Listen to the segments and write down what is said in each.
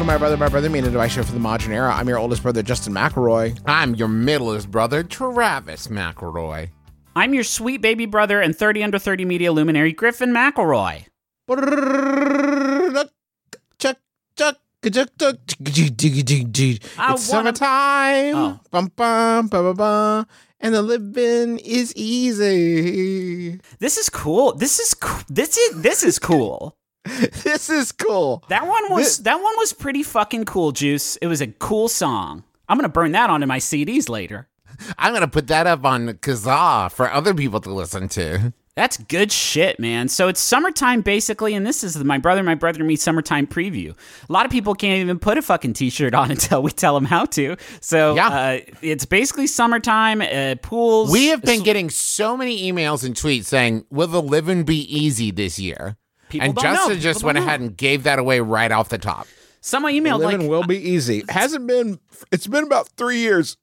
Welcome to My Brother, My Brother, Me, and Advice Show for the Modern Era. I'm your oldest brother, Justin McElroy. I'm your middlest brother, Travis McElroy. I'm your sweet baby brother and 30 under 30 media luminary, Griffin McElroy. It's summertime. Oh. Bum, bum, and the living is easy. This is cool. This is co- this is this is cool. this is cool. That one was Thi- that one was pretty fucking cool, Juice. It was a cool song. I'm gonna burn that onto my CDs later. I'm gonna put that up on Kazaa for other people to listen to. That's good shit, man. So it's summertime basically, and this is the my brother, my brother, and me summertime preview. A lot of people can't even put a fucking t-shirt on until we tell them how to. So Yeah. uh, it's basically summertime. Uh, pools. We have been getting so many emails and tweets saying, "Will the living be easy this year?" People and don't know. Justin People just went know. ahead and gave that away right off the top. Someone emailed living like will be easy. Hasn't been. It's been about three years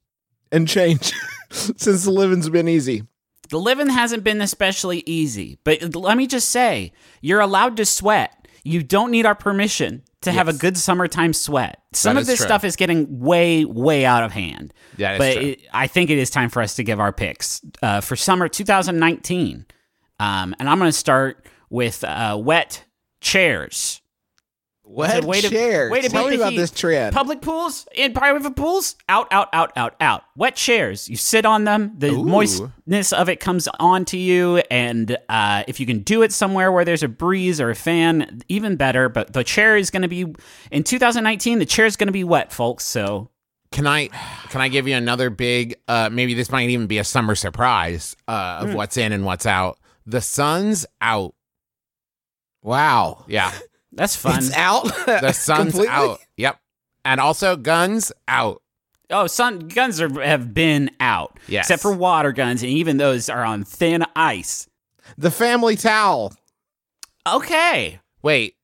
and change since the living's been easy. The living hasn't been especially easy, but let me just say, you're allowed to sweat. You don't need our permission to have a good summertime sweat. Some That of this true. stuff is getting way, way out of hand. That is but true. It, I think it is time for us to give our picks uh, for summer 2019. Um, and I'm going to start with uh, wet chairs. Wet way to- chairs. way to Tell me about heat. this trend. Public pools and private pools, out, out, out, out, out. Wet chairs. You sit on them. The Ooh. moistness of it comes onto you, and uh, if you can do it somewhere where there's a breeze or a fan, even better. But the chair is going to be in 2019. The chair is going to be wet, folks. So Can I can I give you another big uh maybe this might even be a summer surprise uh of what's in and what's out. The sun's out. Wow. Yeah. that's fun. It's out. The sun's Completely? out. Yep. And also guns out. oh, sun guns are, have been out, Yes. except for water guns, and even those are on thin ice. The family towel. Okay. Wait,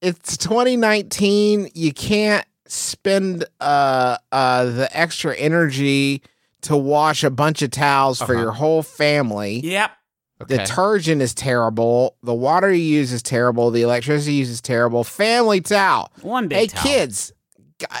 It's 2019. You can't spend uh uh the extra energy to wash a bunch of towels for Uh-huh. your whole family. Yep. Okay. Detergent is terrible. The water you use is terrible. The electricity you use is terrible. Family towel. One big hey towel. kids,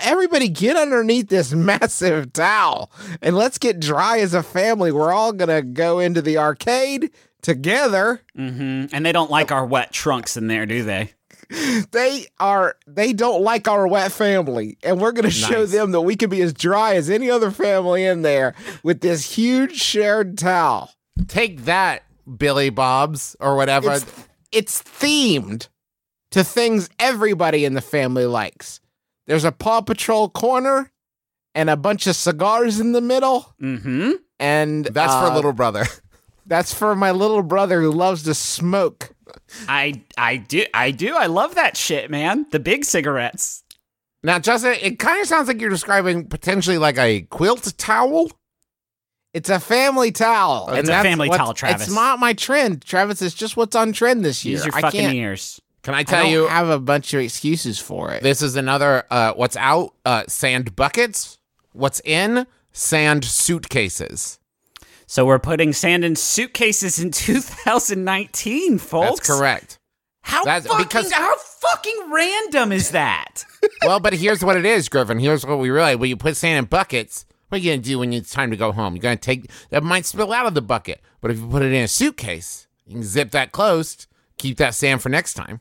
everybody get underneath this massive towel and let's get dry as a family. We're all gonna go into the arcade together. hmm And they don't like our wet trunks in there, do they? They are they don't like our wet family, and we're gonna show Nice. them that we can be as dry as any other family in there with this huge shared towel. Take that, Billy Bobs or whatever. It's, it's themed to things everybody in the family likes. There's a Paw Patrol corner and a bunch of cigars in the middle, Mm-hmm. and That's uh, for little brother. That's for my little brother who loves to smoke. I I do I do I love that shit, man. The big cigarettes. Now, Justin, it kind of sounds like you're describing potentially like a quilt towel. It's a family towel. It's a that's family what's- towel, Travis. It's not my trend, Travis. It's just what's on trend this year. Use your I fucking can't. ears. Can I I tell don't you? have a bunch of excuses for it. This is another uh, what's out uh, sand buckets. What's in sand suitcases. So we're putting sand in suitcases in 2019, folks. That's correct. How That's- fucking because- how fucking random is that? well, but here's what it is, Griffin. Here's what we realize: when you put sand in buckets, what are you gonna do when it's time to go home? You're gonna take that might spill out of the bucket, but if you put it in a suitcase, you can zip that closed, keep that sand for next time.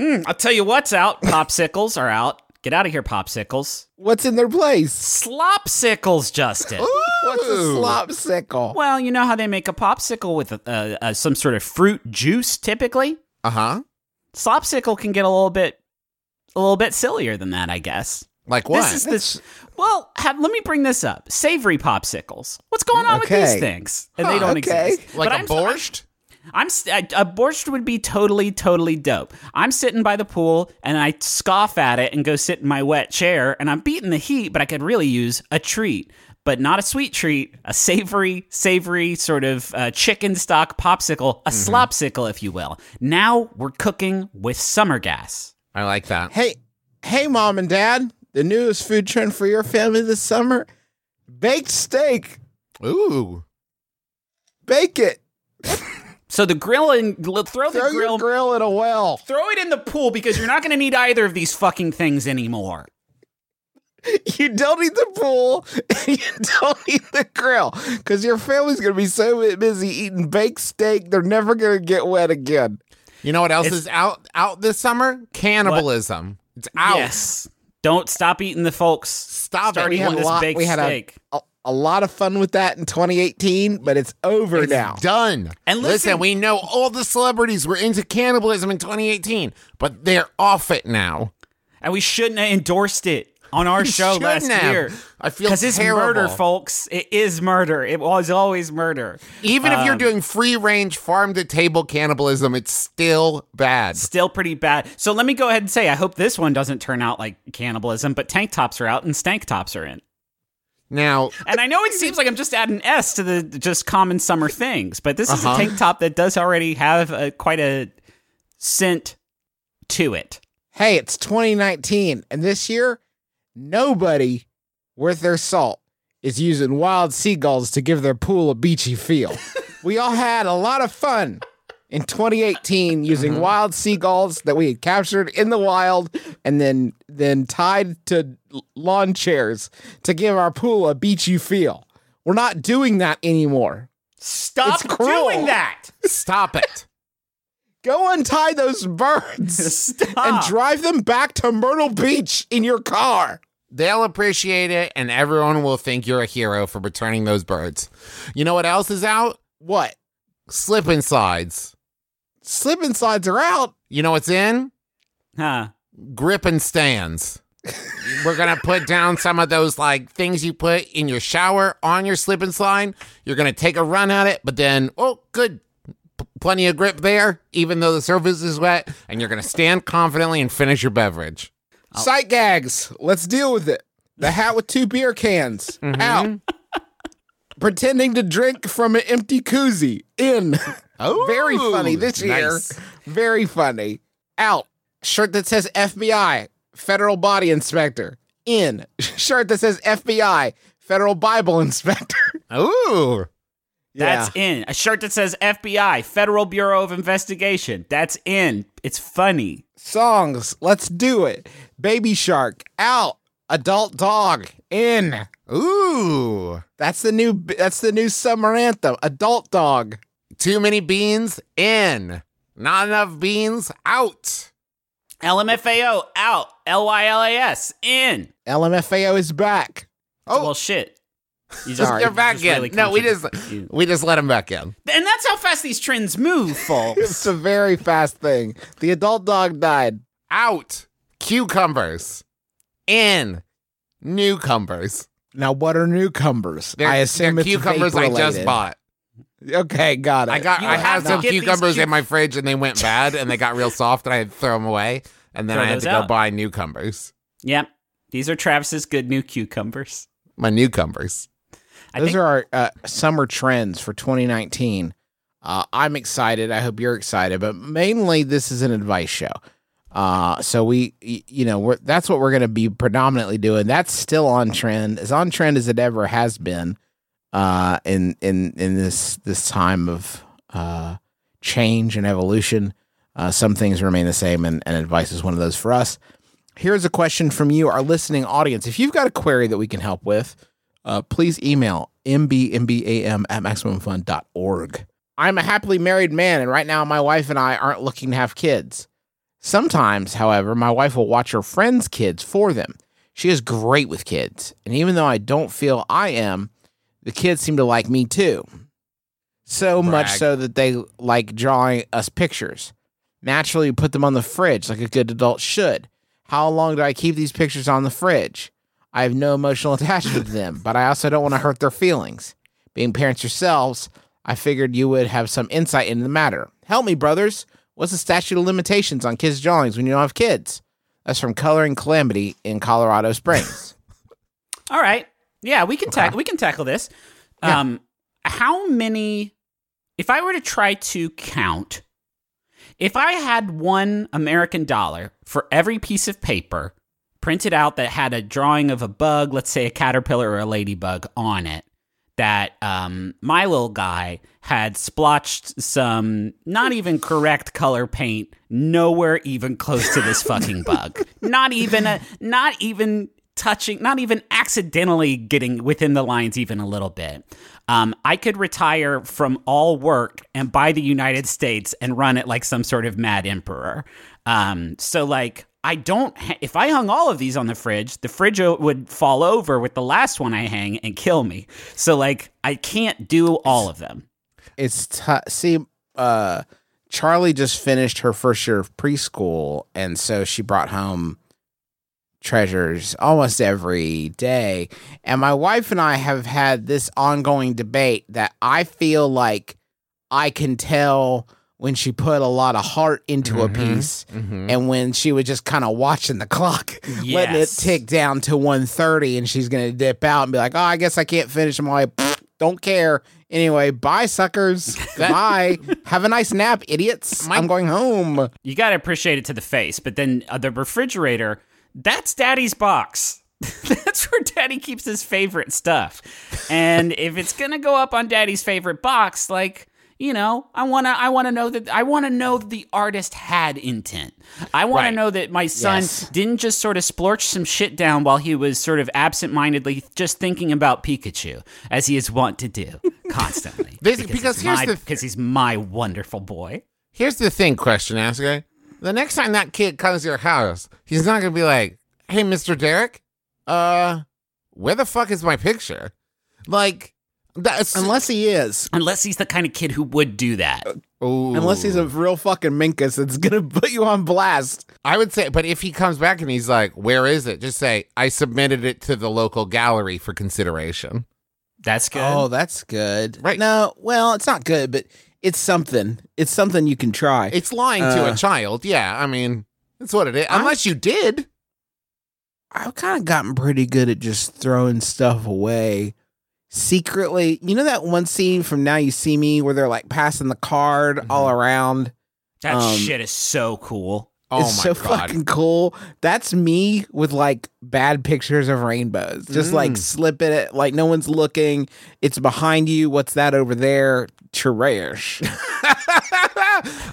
I'll tell you what's out. Popsicles are out. Get out of here, popsicles. What's in their place? Slopsicles, Justin. What's a slopsicle? Well, you know how they make a popsicle with uh, uh, some sort of fruit juice, typically. Uh huh. Slopsicle can get a little bit a little bit sillier than that, I guess. Like what? This is this. Well, have, let me bring this up. Savory popsicles. What's going on with these things? And they don't okay. exist. like But a I'm- borscht? I'm st- a, a borscht would be totally, totally dope. I'm sitting by the pool and I scoff at it and go sit in my wet chair and I'm beating the heat, but I could really use a treat, but not a sweet treat, a savory, savory sort of uh, chicken stock popsicle, a slopsicle, if you will. Now we're cooking with summer gas. I like that. Hey, hey, mom and dad, the newest food trend for your family this summer: baked steak. Ooh. Bake it. So the grill and gl- throw the grill, your grill in a well. throw it in the pool because you're not going to need either of these fucking things anymore. You don't need the pool. and You don't need the grill because your family's gonna be so busy eating baked steak, they're never gonna get wet again. You know what else It's- is out out this summer? Cannibalism. It's out. Yes. Don't stop eating the folks. Stop Start it. We eating had a this lot. baked We had a, steak. a a lot of fun with that in 2018, but it's over It's now. done. And listen, listen- we know all the celebrities were into cannibalism in 2018, but they're off it now. And we shouldn't have endorsed it on our show shouldn't last have. year. I feel Because it's murder, folks. It is murder. It was always murder. Even if you're Um, doing free range farm to table cannibalism, it's still bad. Still pretty bad. So let me go ahead and say I hope this one doesn't turn out like cannibalism, but tank tops are out and stank tops are in. Now, And I know it seems like I'm just adding S to the just common summer things, but this is Uh-huh. a tank top that does already have a, quite a scent to it. Hey, it's 2019, and this year, nobody worth their salt is using wild seagulls to give their pool a beachy feel. we all had a lot of fun in 2018 using mm-hmm. wild seagulls that we had captured in the wild and then then tied to lawn chairs to give our pool a beachy feel. We're not doing that anymore. Stop doing that. stop it. Go untie those birds Stop. and drive them back to Myrtle Beach in your car. They'll appreciate it, and everyone will think you're a hero for returning those birds. You know what else is out? What? Slip slides. Slip slides are out. You know what's in? Huh. Grip and stands. We're gonna put down some of those like things you put in your shower on your slip and slide. You're gonna take a run at it, but then oh, good, P- plenty of grip there, even though the surface is wet, and you're gonna stand confidently and finish your beverage. Sight gags. Let's deal with it. The hat with two beer cans. Mm-hmm. Out. Pretending to drink from an empty koozie. In. Oh, Very funny this year. nice. Very funny. Out. Shirt that says FBI, Federal Body Inspector. In. Shirt that says FBI, Federal Bible Inspector. Ooh, That's in. A shirt that says FBI, Federal Bureau of Investigation. That's in. It's funny. Songs. Let's do it. Baby Shark. Out. Adult Dog. In. ooh. That's the new that's the new summer anthem. Adult Dog. Too many beans in. Not enough beans out. LMFAO out. LYLAS in. LMFAO is back. Oh. well, shit. You Sorry. They're back just in. really no, we just you. we just let them back in. And that's how fast these trends move, folks. It's a very fast thing. The adult dog died. Out. Cucumbers. In. Newcumbers. Now, what are newcumbers? They're, I assume they're it's cucumbers I just bought. Okay, got it. I got You I have had some cucumbers cu- in my fridge and they went bad and they got real soft and I had to throw them away and then Throw I had those to go buy newcumbers. Yep. These are Travis's good new cucumbers. My newcumbers. I Those think are our uh, summer trends for 2019. Uh, I'm excited. I hope you're excited. But mainly, this is an advice show. Uh, so we, you know, we're, that's what we're going to be predominantly doing. That's still on trend, as on trend as it ever has been. Uh, in in in this this time of uh change and evolution, uh, some things remain the same, and, and advice is one of those for us. Here's a question from you, our listening audience. If you've got a query that we can help with, uh, please email mbmbam at maximumfun.org. I'm a happily married man, and right now my wife and I aren't looking to have kids. Sometimes, however, my wife will watch her friends' kids for them. She is great with kids, and even though I don't feel I am, the kids seem to like me too. So much so that they like drawing us pictures. Naturally, we put them on the fridge like a good adult should. How long do I keep these pictures on the fridge? I have no emotional attachment to them, but I also don't want to hurt their feelings. Being parents yourselves, I figured you would have some insight into the matter. Help me, brothers. What's the statute of limitations on kids' drawings when you don't have kids? That's from Coloring Calamity in Colorado Springs. All right. Yeah, we can tackle we can tackle this. Um how many if I were to try to count if I had 1 American dollar for every piece of paper printed out that had a drawing of a bug, let's say a caterpillar or a ladybug on it, that um, my little guy had splotched some not even correct color paint nowhere even close to this fucking bug. Not even a, not even touching, not even accidentally getting within the lines even a little bit. Um, I could retire from all work and buy the United States and run it like some sort of mad emperor. Um, so like I don't. Ha- if I hung all of these on the fridge, the fridge would fall over with the last one I hang and kill me. So like I can't do all of them. it's see uh charlie just finished her first year of preschool and so she brought home treasures almost every day and my wife and i have had this ongoing debate that i feel like i can tell when she put a lot of heart into a piece and when she was just kind of watching the clock letting it Yes. tick down to 1.30 and she's gonna dip out and be like oh i guess i can't finish them all "Pfft, don't care anyway bye suckers bye have a nice nap idiots My- i'm going home You got to appreciate it to the face. But then uh, the refrigerator, that's daddy's box. that's where daddy keeps his favorite stuff. And if it's to go up on daddy's favorite box, like, you know, I want to I want to know that I want to know that the artist had intent. I want Right. to know that my son Yes. didn't just sort of splorch some shit down while he was sort of absent-mindedly just thinking about Pikachu as he is wont to do constantly. This- because he's here's my, the- because he's my wonderful boy. Here's the thing, question asker. The next time that kid comes to your house, he's not gonna be like, "Hey, Mr. Derek, uh, where the fuck is my picture?" Like, that's unless he is Unless he's the kind of kid who would do that. Ooh. unless he's a real fucking minkus that's gonna put you on blast I would say, but if he comes back and he's like, "Where is it?" Just say, "I submitted it to the local gallery for consideration." That's good. oh that's good Right. no well it's not good but it's something it's something you can try It's lying to Uh, a child. Yeah, I mean, that's what it is. I'm- Unless you did. I've kind of gotten pretty good at just throwing stuff away secretly. You know that one scene from Now You See Me where they're like passing the card all around? that um, shit is so cool. Oh it's so god. fucking cool. That's me with like bad pictures of rainbows. Just like Mm. slipping it, like no one's looking. It's behind you. What's that over there? Trash.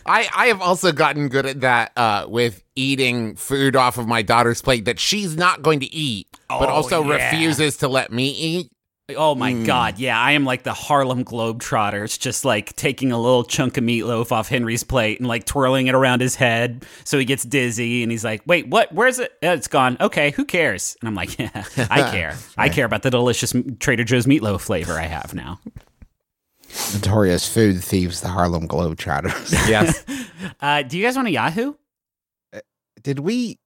I I have also gotten good at that uh, with eating food off of my daughter's plate that she's not going to eat, but Oh, also yeah. refuses to let me eat. Oh my Mm. god, yeah, I am like the Harlem Globetrotters, just like taking a little chunk of meatloaf off Henry's plate and like twirling it around his head so he gets dizzy and he's like, "Wait, what? Where's it? "Uh, It's gone. Okay, who cares?" And I'm like, "Yeah, I care. I care about the delicious Trader Joe's meatloaf flavor I have now." Notorious food thieves, the Harlem Globetrotters. Yes. Uh, do you guys want a Yahoo? Did we?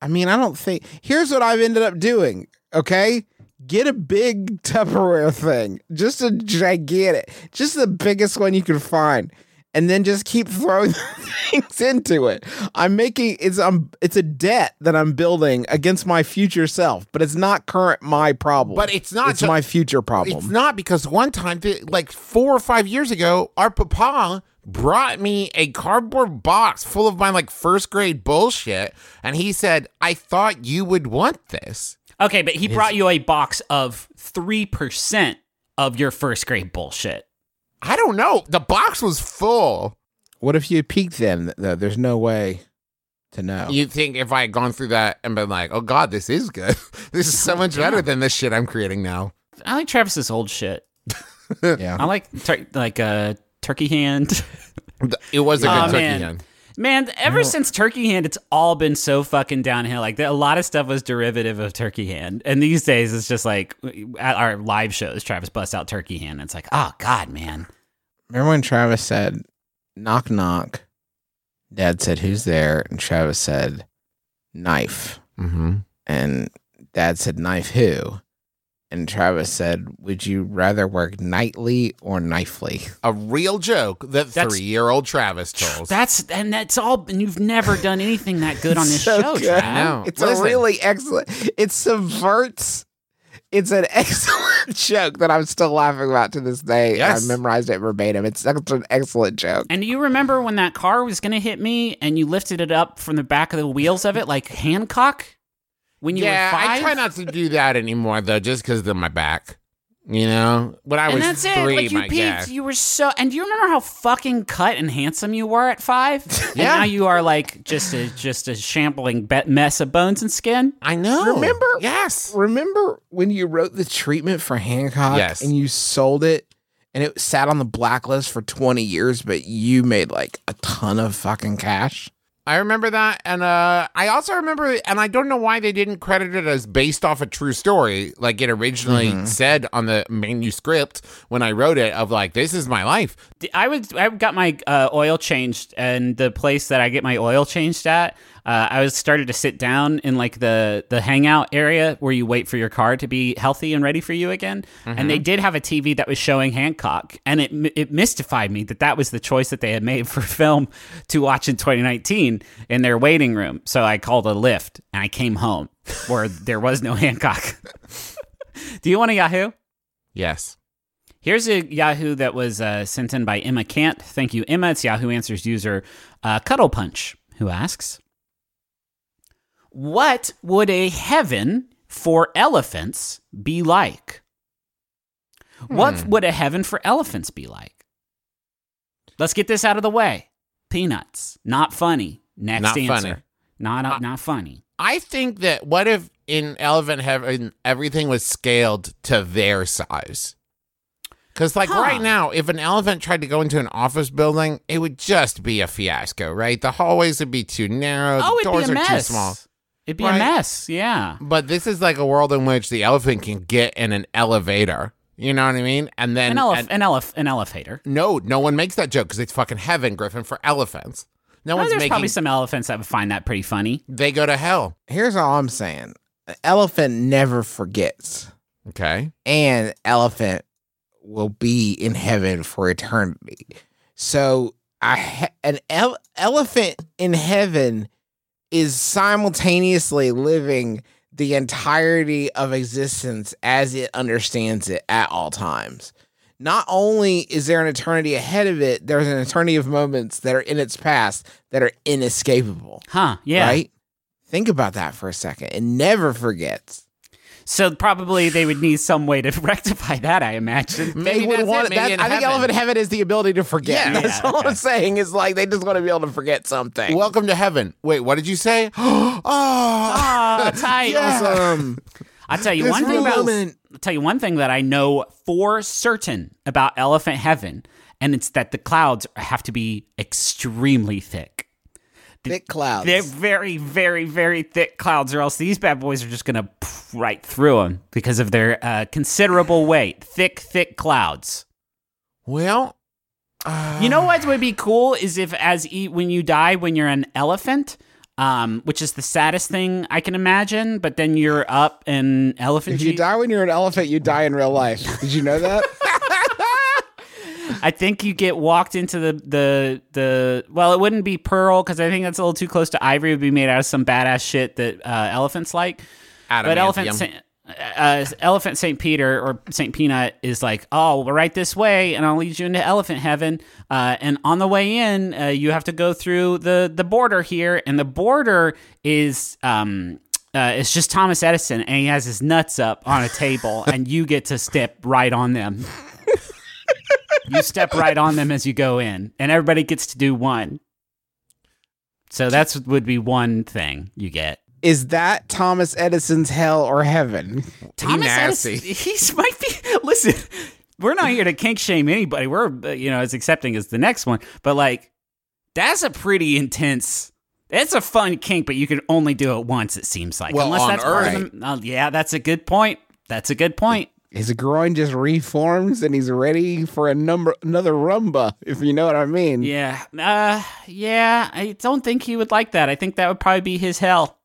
I mean, I don't think. Here's what I've ended up doing. Okay. Get a big Tupperware thing, just a gigantic, just the biggest one you can find, and then just keep throwing things into it. I'm making it's um it's a debt that I'm building against my future self, but it's not current my problem. But it's not It's ju- my future problem. It's not because one time, like four or five years ago, our papa brought me a cardboard box full of my like first grade bullshit, and he said, "I thought you would want this." Okay, but he brought you a box of three percent of your first grade bullshit. I don't know. The box was full. What if you peeked then? Though there's no way to know. You think if I had gone through that and been like, "Oh God, this is good. this is so much better than this shit I'm creating now." I like Travis's old shit. yeah. I like tur- like uh, Turkey Hand. It was a good Aw, turkey man. hand. Man, ever since Turkey Hand, it's all been so fucking downhill. Like a lot of stuff was derivative of Turkey Hand, and these days it's just like at our live shows, Travis busts out Turkey Hand. And it's like, oh god, man. Remember when Travis said, knock, knock? Dad said, who's there? And Travis said, knife. Mm-hmm. And dad said, Knife who? And Travis said, Would you rather work nightly or knifely? A real joke that That's- three-year-old Travis told. That's and that's all. And you've never done anything that good on this So show, good. Trav. I know. It's Listen. a really excellent. It subverts. It's an excellent joke that I'm still laughing about to this day. Yes. I memorized it verbatim. It's such an excellent joke. And do you remember when that car was going to hit me and you lifted it up from the back of the wheels of it like Hancock? When you yeah, were five? I try not to do that anymore though, just because of my back. You know, when I and was that's it. three, Like you my peaked. guess. You were so. And do you remember how fucking cut and handsome you were at five? And Yeah. now you are like just a just a shambling be- mess of bones and skin. I know. Remember? Yes. Remember when you wrote the treatment for Hancock Yes. and you sold it and it sat on the blacklist for 20 years, but you made like a ton of fucking cash? I remember that, and uh, I also remember, and I don't know why they didn't credit it as based off a true story, like it originally Mm-hmm. said on the manuscript when I wrote it. Of like, this is my life. I was I got my uh, oil changed, and the place that I get my oil changed at, uh, I was started to sit down in like the the hangout area where you wait for your car to be healthy and ready for you again. And they did have a TV that was showing Hancock, and it it mystified me that that was the choice that they had made for film to watch in 2019 in their waiting room. So I called a lift, and I came home where there was no Hancock. Do you want a Yahoo? Yes. Here's a Yahoo that was uh, sent in by Emma Cant. Thank you, Emma. It's Yahoo Answers user uh, Cuddle Punch who asks, "What would a heaven for elephants be like? What hmm. would a heaven for elephants be like? Let's get this out of the way. Peanuts, not funny. Next Not answer, funny. not not funny. I think that what if in Elephant Heaven everything was scaled to their size? Because, like, Huh. right now, if an elephant tried to go into an office building, it would just be a fiasco, right? The hallways would be too narrow, Oh, the it'd doors be a are mess. too small. It'd be Right. a mess. Yeah. But this is like a world in which the elephant can get in an elevator. You know what I mean? And then An, elef- and- an, elef- an elevator. no, no one makes that joke because it's fucking heaven, Griffin, for elephants. No Oh, one's there's making. probably some elephants that would find that pretty funny. they go to hell. Here's all I'm saying an elephant never forgets, Okay. and elephant will be in heaven for eternity. So, I ha- an ele- elephant in heaven is simultaneously living the entirety of existence as it understands it at all times. Not only is there an eternity ahead of it, there's an eternity of moments that are in its past that are inescapable. Huh? Yeah. Right? Think about that for a second. It never forgets. So probably they would need some way to rectify that. I imagine. Maybe They would that's want it. Maybe that- I think heaven. elephant heaven is the ability to forget. Yeah. That's Yeah, all okay. I'm saying. Is like they just want to be able to forget something. Welcome to heaven. Wait, what did you say? oh, Ah, tight. awesome. I'll tell you This one thing about. moment. I'll tell you one thing that I know for certain about elephant heaven, and it's that the clouds have to be extremely thick. Thick clouds. They're very, very, very thick clouds, or else these bad boys are just gonna right through them because of their uh, considerable weight. Thick, thick clouds. Well, uh, You know what would be cool is if as e- when you die when you're an elephant, um, which is the saddest thing I can imagine. But then you're up in elephant. if you die when you're an elephant, you die in real life. Did you know that? I think you get walked into the the the. Well, it wouldn't be pearl because I think that's a little too close to ivory. It would be made out of some badass shit that uh, elephants like. But elephant, uh, elephant Saint Peter or Saint Peanut is like, oh, we're right this way, and I'll lead you into elephant heaven. Uh, and on the way in, uh, you have to go through the the border here, and the border is um. Uh, it's just Thomas Edison, and he has his nuts up on a table, and you get to step right on them. You step right on them as you go in, and everybody gets to do one. So that's would be one thing you get. Is that Thomas Edison's hell or heaven? Thomas nasty. Edison, he's might be. Listen, we're not here to kink shame anybody. We're uh, you know as accepting as the next one, but like that's a pretty intense. It's a fun kink, but you can only do it once. It seems like, Well, unless on that's of Earth. the- uh, yeah, that's a good point. That's a good point. His groin just reforms and he's ready for a number another rumba, if you know what I mean. Yeah, uh, yeah. I don't think he would like that. I think that would probably be his hell.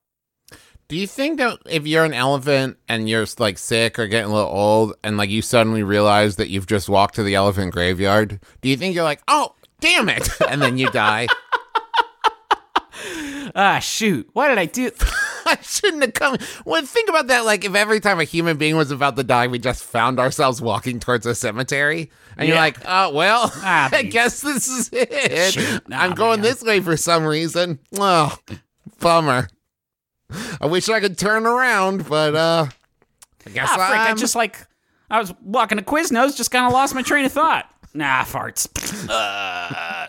Do you think that if you're an elephant and you're like sick or getting a little old and like you suddenly realize that you've just walked to the elephant graveyard, do you think you're like, oh, damn it, and then you die? Ah, shoot. Why did I do? I shouldn't have come. Well, think about that. Like, if every time a human being was about to die, we just found ourselves walking towards a cemetery, and you're like, oh, well, Ah, I guess this is it. Shoot. Nah, I'm going man. this way for some reason. Oh, bummer. I wish I could turn around, but, uh, I guess Ah, frick. I I'm just like, I was walking to Quiznos, just kind of lost my train of thought. Nah, farts. Uh.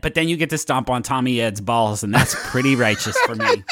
But then you get to stomp on Tommy Ed's balls, and that's pretty righteous for me.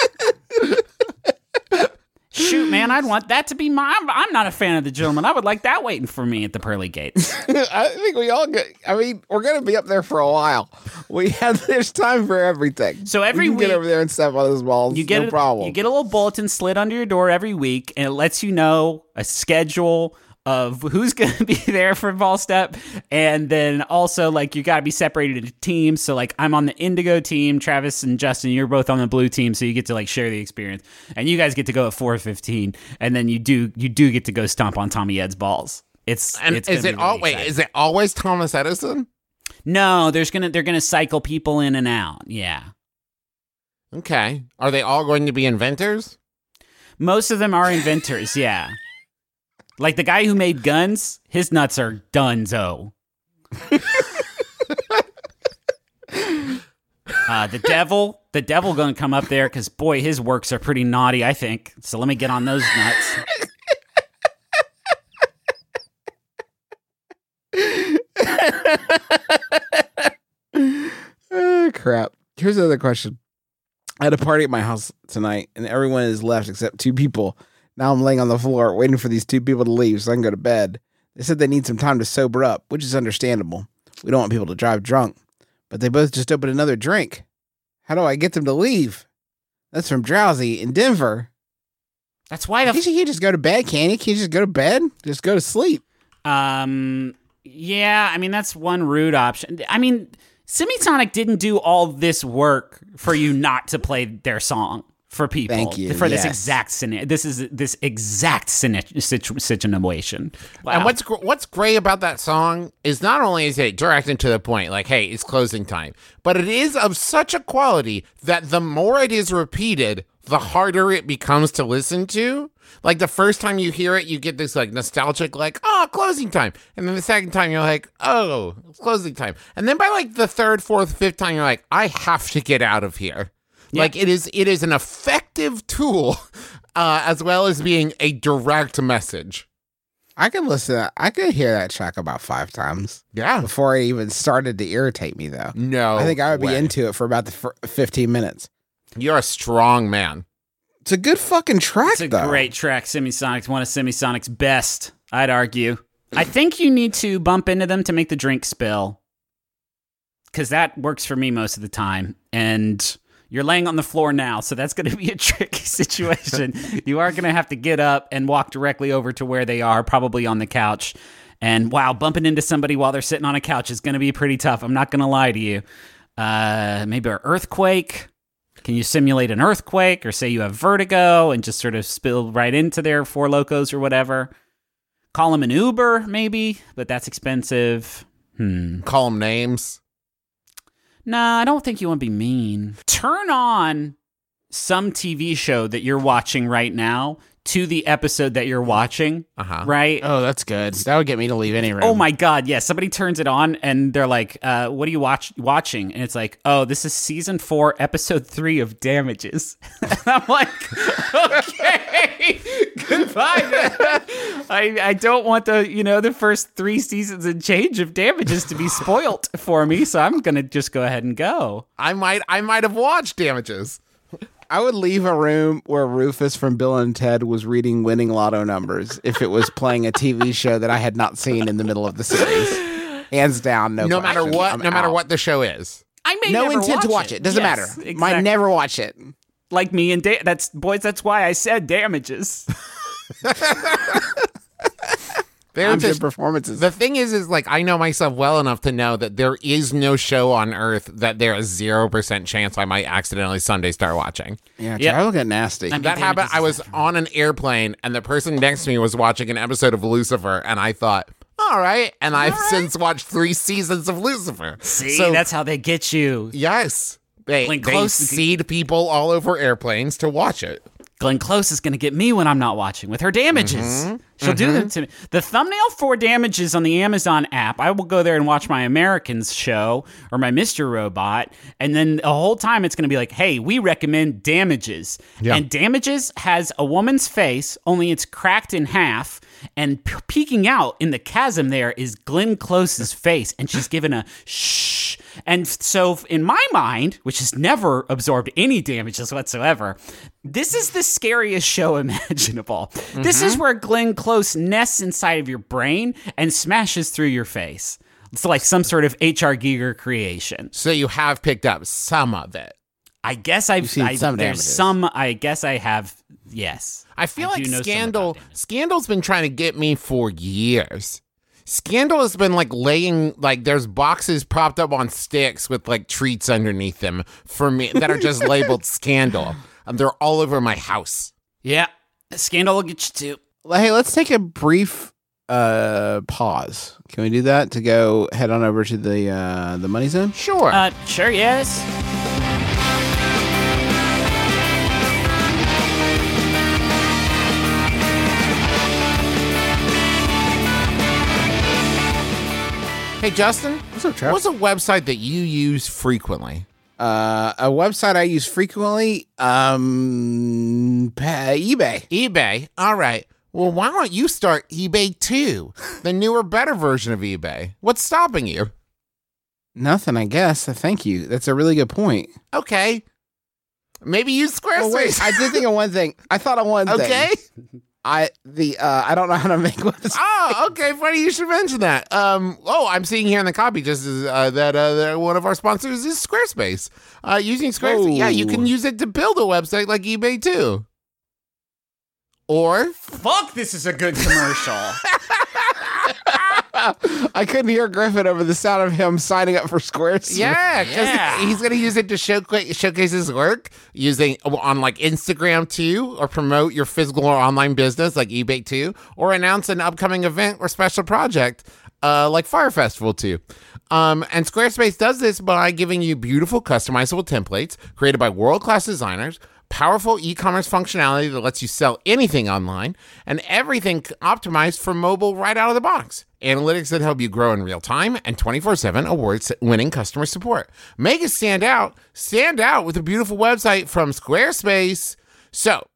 Shoot, man, I'd want that to be my. I'm, I'm not a fan of the gentleman. I would like that waiting for me at the pearly gates. I think we all get. I mean, we're gonna be up there for a while. We have there's time for everything. So every we can get week- over there and step on those balls. You get no a, problem. You get a little bulletin slid under your door every week, and it lets you know a schedule of who's going to be there for ball step, and then also like you got to be separated into teams. So like I'm on the Indigo team, Travis and Justin, you're both on the blue team, so you get to like share the experience, and you guys get to go at 4:15, and then you do you do get to go stomp on Tommy Ed's balls. It's And it's is it really wait? Is it always Thomas Edison? no? There's gonna they're gonna cycle people in and out. Yeah. Okay. Are they all going to be inventors? Most of them are inventors, yeah. Like the guy who made guns, his nuts are donezo. uh, the devil, the devil gonna come up there because boy, his works are pretty naughty, I think. So let me get on those nuts. Ah, crap. Here's another question. I had a party at my house tonight, and everyone is left except two people. Now I'm laying on the floor waiting for these two people to leave so I can go to bed. They said they need some time to sober up, which is understandable. We don't want people to drive drunk, but they both just opened another drink. How do I get them to leave? That's from Drowsy in Denver. That's why the You can't just go to bed, can you? Can't you just go to bed? Just go to sleep. Um, yeah, I mean that's one rude option. I mean, Semisonic didn't do all this work for you not to play their song for people. Thank you, for this exact scenario. This is this exact situ- situ- situation. Wow. And what's what's great about that song is not only is it direct and to the point, like hey, it's closing time, but it is of such a quality that the more it is repeated, the harder it becomes to listen to. Like the first time you hear it, you get this like nostalgic, like oh, closing time, and then the second time you're like oh, closing time, and then by like the third, fourth, fifth time you're like I have to get out of here. Like it is, it is an effective tool, uh, as well as being a direct message. I could listen. To that. I could hear that track about five times Yeah. before it even started to irritate me, though. No, I think I would be into it for about the fir- 15 minutes. You're a strong man. It's a good fucking track, It's a though. great track. Semisonic's one of Semisonic's best, I'd argue. I think you need to bump into them to make the drink spill. Cause that works for me most of the time. And you're laying on the floor now, so that's gonna be a tricky situation. you are gonna have to get up and walk directly over to where they are, probably on the couch. And wow, bumping into somebody while they're sitting on a couch is gonna be pretty tough. I'm not gonna lie to you. Uh maybe an earthquake. Can you simulate an earthquake or say you have vertigo and just sort of spill right into their four locos or whatever? Call them an Uber, maybe, but that's expensive. Hmm. Call them names. Nah, I don't think you want to be mean. Turn on some TV show that you're watching right now to the episode that you're watching, Uh huh. right? Oh, that's good. That would get me to leave any room. Oh my god, yeah. Somebody turns it on and they're like, uh, what are you watch watching? And it's like, oh, this is season four, episode three of Damages. and I'm like, okay, goodbye. man. I, I don't want the, you know, the first three seasons and change of Damages to be spoilt for me, so I'm gonna just go ahead and go. I might, I might have watched Damages. I would leave a room where Rufus from Bill and Ted was reading winning lotto numbers if it was playing a TV show that I had not seen in the middle of the series. Hands down, no. No matter what, I'm no matter what the show is. I may No never intent to watch watch it. Doesn't Yes, matter. Might never watch it. like me and da- that's boys. That's why I said Damages. They're I'm just good performances. The thing is, is like I know myself well enough to know that there is no show on earth that there is zero percent chance I might accidentally Sunday start watching. yeah, Yeah. travel get nasty. mean, That Damages happened. I was on an airplane, and the person next to me was watching an episode of Lucifer, and I thought, "All right." And I've since watched three seasons of Lucifer. See, so that's how they get you. yes, they they Close- seed people all over airplanes to watch it. Glenn Close is going to get me when I'm not watching with her damages. Mm-hmm. She'll do that to me. The thumbnail for damages on the Amazon app, I will go there and watch my Americans show or my Mr. Robot. And then the whole time it's going to be like, hey, we recommend damages. Yeah. And damages has a woman's face, only it's cracked in half. And peeking out in the chasm there is Glenn Close's face. And she's given a shh. And so, in my mind, which has never absorbed any damages whatsoever, this is the scariest show imaginable. This is mm-hmm. where Glenn Close nests inside of your brain and smashes through your face. It's like some sort of H.R. Giger creation. So you have picked up some of it. I guess I've seen I, some there's damages. some. I guess I have. Yes, I feel I like do know some Scandal. Scandal's been trying to get me for years. Scandal has been like laying like there's boxes propped up on sticks with like treats underneath them for me that are just labeled Scandal. And they're all over my house. Yeah, Scandal will get you too. Well, Hey, let's take a brief uh pause. Can we do that to go head on over to the uh the money zone? Sure. Uh, sure, yes. Hey Justin, What's up, Trav? what's a website that you use frequently? Uh, a website I use frequently, um, pa- eBay. eBay. All right. Well, why don't you start eBay too? The newer, better version of eBay. What's stopping you? Nothing, I guess. Uh, Thank you. That's a really good point. Okay. Maybe use Squarespace. Oh wait, I did think of one thing. I thought of one thing. okay. I the uh I don't know how to make websites. Oh, okay. Funny you should mention that. Um. Oh, I'm seeing here in the copy just as, uh, that uh, that one of our sponsors is Squarespace. Uh, using Squarespace, yeah, you can use it to build a website like eBay too. Or Fuck, this is a good commercial. I couldn't hear Griffin over the sound of him signing up for Squarespace. yeah, 'cause Yeah. he's gonna use it to showcase showcase his work using on like Instagram too, or promote your physical or online business like eBay too, or announce an upcoming event or special project uh, like Fyre Festival too. Um, and Squarespace does this by giving you beautiful customizable templates created by world class designers. Powerful e commerce functionality that lets you sell anything online, and everything optimized for mobile right out of the box. Analytics that help you grow in real time and 24 7 awards winning customer support. Make it stand out. Stand out with a beautiful website from Squarespace. So,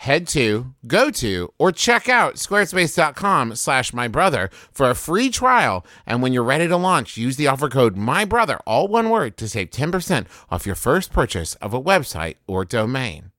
head to, go to, or check out squarespace.com slash my brother for a free trial. And when you're ready to launch, use the offer code my brother, all one word, to save 10% off your first purchase of a website or domain.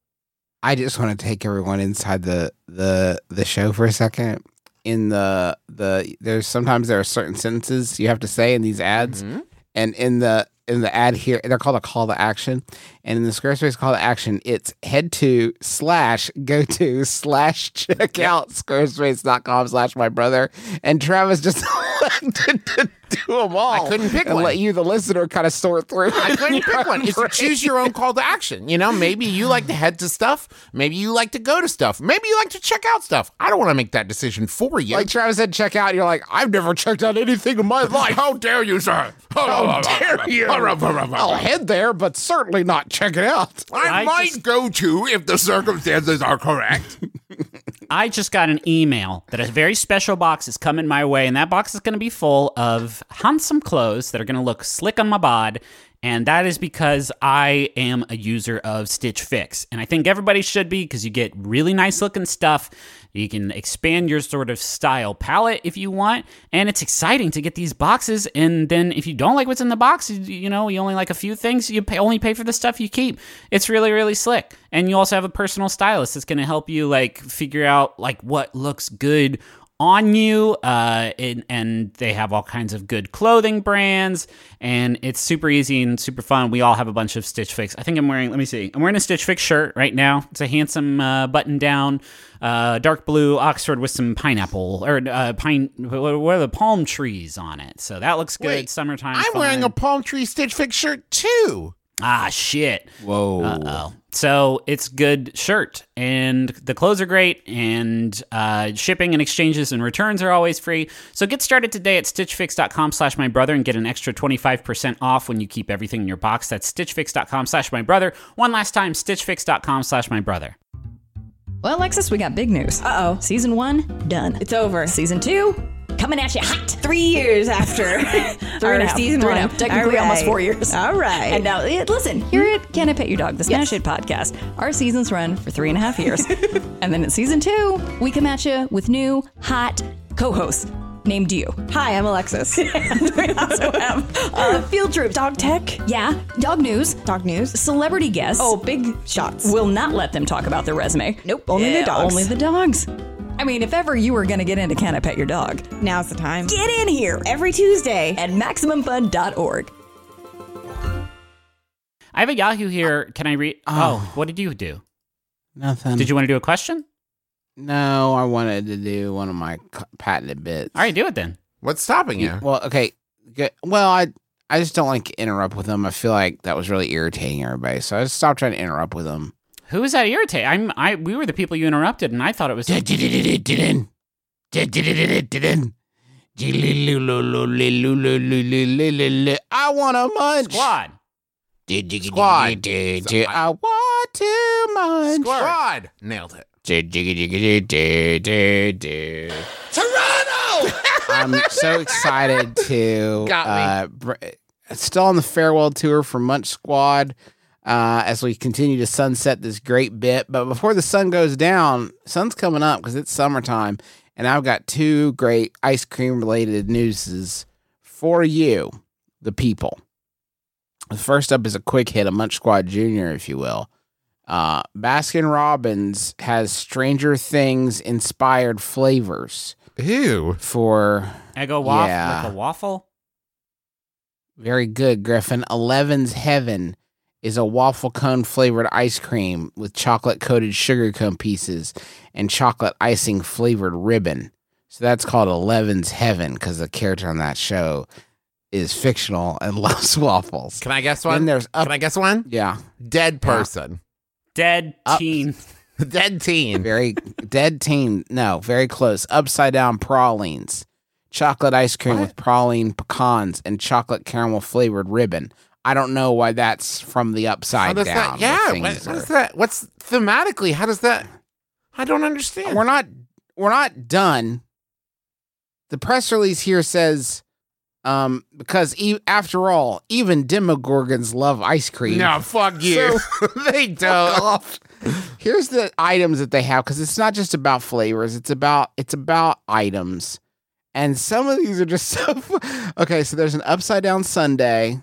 I just want to take everyone inside the the the show for a second. In the the there's sometimes there are certain sentences you have to say in these ads, mm-hmm. and in the in the ad here they're called a call to action, and in the Squarespace call to action it's head to slash go to slash check out squarespace.com slash my brother, and Travis just elected to do them all. I couldn't pick and one. let you the listener kind of sort through. I couldn't pick one. It's choose your own call to action. You know, maybe you like to head to stuff. Maybe you like to go to stuff. Maybe you like to check out stuff. I don't want to make that decision for you. Like Travis said, check out. You're like, I've never checked out anything in my life. How dare you, sir? How dare you? I'll head there, but certainly not check it out. I, I might just- go to if the circumstances are correct. I just got an email that a very special box is coming my way, and that box is going to be full of handsome clothes that are going to look slick on my bod. And that is because I am a user of Stitch Fix. And I think everybody should be because you get really nice looking stuff. You can expand your sort of style palette if you want. And it's exciting to get these boxes. And then if you don't like what's in the box, you, you know, you only like a few things, you pay, only pay for the stuff you keep. It's really, really slick. And you also have a personal stylist that's going to help you like figure out like what looks good on you. Uh, and, and they have all kinds of good clothing brands, and it's super easy and super fun. We all have a bunch of Stitch Fix. I think I'm wearing. Let me see. I'm wearing a Stitch Fix shirt right now. It's a handsome uh, button down, uh, dark blue Oxford with some pineapple or uh, pine. What are the palm trees on it? So that looks good. Wait, Summertime. I'm wearing a palm tree Stitch Fix shirt too. Ah shit. Whoa. Uh-oh. So it's good shirt, and the clothes are great, and uh, shipping and exchanges and returns are always free. So get started today at stitchfix.com slash my brother and get an extra 25% off when you keep everything in your box. That's stitchfix.com slash my brother. One last time, stitchfix.com slash my brother. Well, Alexis, we got big news. Uh oh. Season one, done. It's over. Season two, coming at you hot. Three years after Three our and a season Three one. and a half. Technically All almost four years. All right. And now, listen, here at Can I Pet Your Dog, the Smash It podcast, our seasons run for three and a half years. and then in season two, we come at you with new, hot co hosts named you. Hi, I'm Alexis. we also have uh, Field Trip, Dog tech. yeah, dog news, Dog news. celebrity guests. Oh, big shots. Will not let them talk about their resume. Nope, only the dogs. Only the dogs. I mean, if ever you were going to get into Can I Pet Your Dog, Now's the time. get in here Every Tuesday. at MaximumFun.org. I have a Yahoo here. Can I read? Oh, oh. what did you do? Nothing. Did you want to do a question? No, I wanted to do one of my patented bits. All right, do it then. What's stopping you? Well, okay. Good. Well, I I just don't like to interrupt with them. I feel like that was really irritating everybody, so I just stopped trying to interrupt with them. Who is that irritate? I'm I we were the people you interrupted and I thought it was I want a munch. Squad. Squad. I want to munch. Squad. Nailed it. Toronto! I'm so excited to Got me. uh, br- still on the farewell tour for Munch Squad uh, as we continue to sunset this great bit. But before the sun goes down, sun's coming up because it's summertime, and I've got two great ice cream related newses for you, the people. The first up is a quick hit, a Munch Squad Junior, if you will. Uh, Baskin Robbins has Stranger Things inspired flavors Ew. for Eggo waffle Yeah. like a waffle. very good, Griffin. Eleven's Heaven is a waffle cone flavored ice cream with chocolate coated sugar cone pieces and chocolate icing flavored ribbon. So that's called Eleven's Heaven because the character on that show is fictional and loves waffles. Can I guess Then one? there's up, Can I guess one? yeah, Dead person. Dead Up. teen. Dead teen. very dead teen. No, very close. Upside down pralines, chocolate ice cream with praline pecans and chocolate caramel flavored ribbon. I don't know why that's from the upside down. that? Yeah. What, what is that? What's thematically? How does that? I don't understand. we're not we're not done. The press release here says, um, because e- after all, even Demogorgons love ice cream. no, fuck you. they don't. Here's the items that they have because it's not just about flavors; it's about it's about items, and some of these are just so. okay, so there's an upside down Sunday.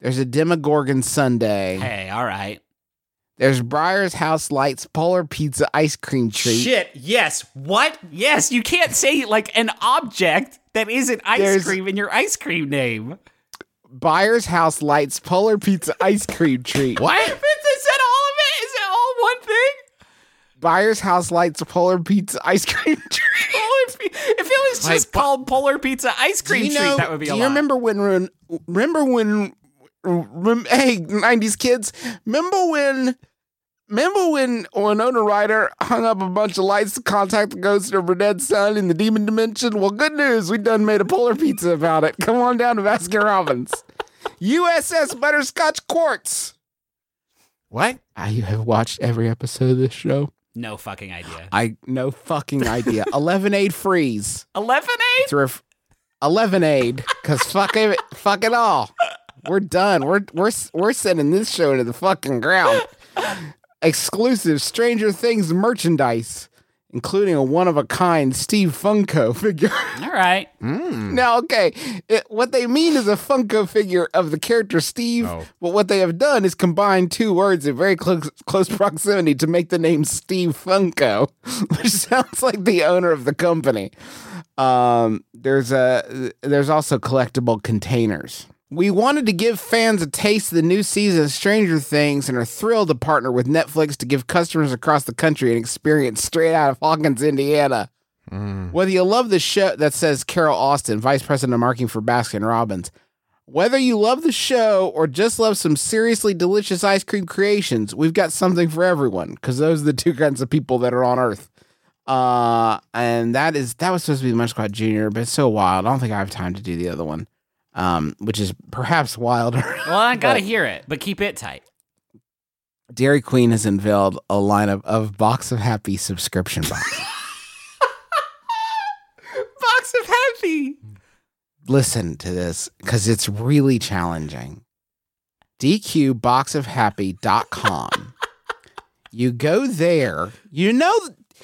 There's a Demogorgon Sunday. Hey, all right. There's Byers House Lights Polar Pizza ice cream treat. Shit. Yes. What? Yes. You can't say like an object that isn't ice There's- cream in your ice cream name. Byers House Lights Polar Pizza ice cream treat. What? Is that all of it? Is it all one thing? Byers House Lights Polar Pizza ice cream treat. If it was Like, just called Polar Pizza Ice Cream you Treat, that would be do a you lot. remember when remember when? Rem, hey, '90s kids. Remember when? Remember when Winona Ryder hung up a bunch of lights to contact the ghost of her dead son in the demon dimension? Well, good news. We done made a polar pizza about it. Come on down to Baskin Robbins. USS Butterscotch Quartz. What? I have watched every episode of this show. No fucking idea. I no fucking idea. Eleven aid freeze. Eleven eight. It's ref- eleven aid because fuck it, fuck it all. We're done. We're we're we're sending this show to the fucking ground. Exclusive Stranger Things merchandise including a one of a kind Steve Funko figure. All right. now, okay, it, what they mean is a Funko figure of the character Steve, Oh. but what they have done is combine two words in very close, close proximity to make the name Steve Funko, which sounds like the owner of the company. Um, there's a there's also collectible containers. We wanted to give fans a taste of the new season of Stranger Things and are thrilled to partner with Netflix to give customers across the country an experience straight out of Hawkins, Indiana. Whether you love the show, that says Carol Austin, Vice President of Marketing for Baskin Robbins. Whether you love the show or just love some seriously delicious ice cream creations, we've got something for everyone because those are the two kinds of people that are on Earth. Uh, and that is that was supposed to be Munch Squad Junior, but it's so wild. I don't think I have time to do the other one, um, which is perhaps wilder. Well, I gotta hear it, but keep it tight. Dairy Queen has unveiled a lineup of Box of Happy subscription boxes. Box of Happy. listen to this because it's really challenging. DQBoxOfHappy.com. you go there. You know,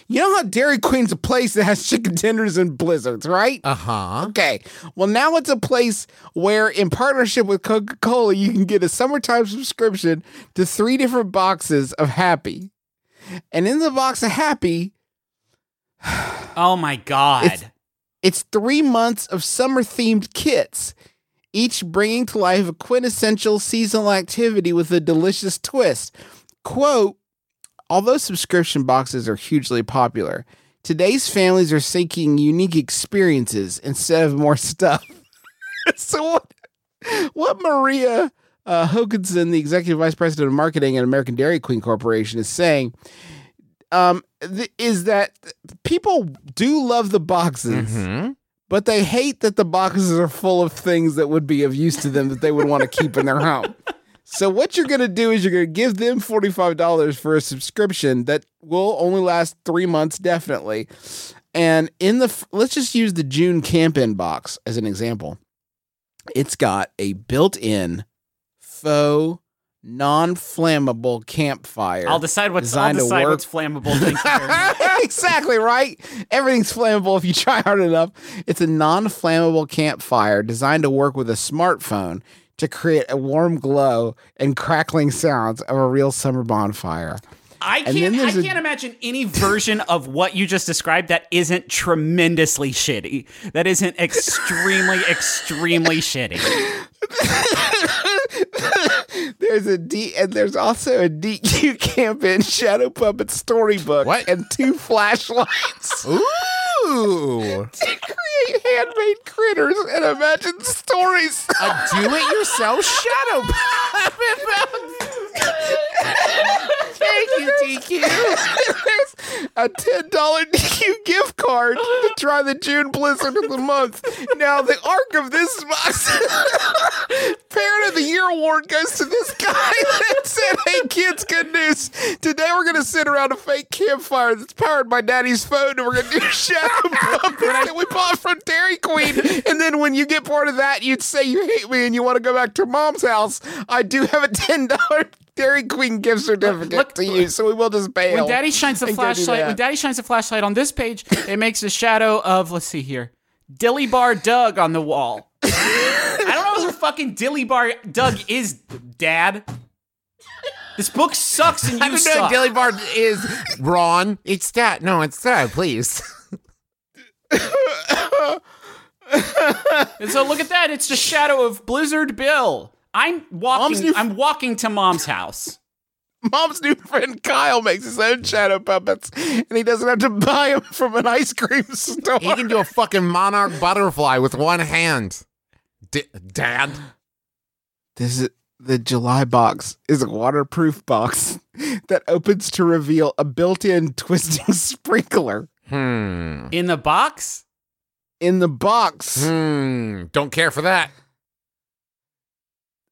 you know how Dairy Queen's a place that has chicken tenders and blizzards, right? Uh huh. Okay. Well, now it's a place where, in partnership with Coca Cola, you can get a summertime subscription to three different boxes of Happy. And in the box of Happy, Oh my god. It's- It's three months of summer themed kits, each bringing to life a quintessential seasonal activity with a delicious twist. Quote Although subscription boxes are hugely popular, today's families are seeking unique experiences instead of more stuff. so, what, what Maria uh, Hokanson, the executive vice president of marketing at American Dairy Queen Corporation, is saying um, th- is that people do love the boxes hmm but they hate that the boxes are full of things that would be of use to them that they would want to keep in their home. So what you're going to do is you're going to give them $45 for a subscription that will only last 3 months definitely. And in the let's just use the June camp-in box as an example. It's got a built-in faux non-flammable campfire. I'll decide what's I'll decide work. what's flammable. Exactly right. Everything's flammable if you try hard enough. It's a non-flammable campfire designed to work with a smartphone to create a warm glow and crackling sounds of a real summer bonfire. I can't. I can't imagine any version of what you just described that isn't tremendously shitty. That isn't extremely, extremely shitty. there's a D and there's also a DQ campaign shadow puppet storybook What? and two flashlights Ooh. To create handmade critters and imagine stories. A do-it-yourself shadow Thank you, DQ. There's a ten dollar DQ gift card to try the June Blizzard of the month. Now the arc of this box, Parent of the Year award goes to this guy that said, "Hey kids, good news! Today we're gonna sit around a fake campfire that's powered by Daddy's phone, and we're gonna do shadow that we bought from Dairy Queen. And then when you get part of that, you'd say you hate me and you want to go back to Mom's house. I do have a ten dollar Dairy Queen gift certificate Look- to use, so we will just bail. When Daddy shines the and go do flashlight, when Daddy shines the flashlight on this page, it makes a shadow of let's see here, Dilly Bar Doug on the wall. I don't know who fucking Dilly Bar Doug is, Dad. This book sucks and I you don't know. suck. Dilly Bar is Ron. It's that. No, it's that. Please. And so look at that. It's the shadow of Blizzard Bill. I'm Mom's walking. new- I'm walking to Mom's house. Mom's new friend Kyle makes his own shadow puppets, and he doesn't have to buy them from an ice cream store. He can do a fucking monarch butterfly with one hand. D- Dad. This is the July box is a waterproof box that opens to reveal a built-in twisting sprinkler Hmm. In the box? in the box. Hmm. Don't care for that.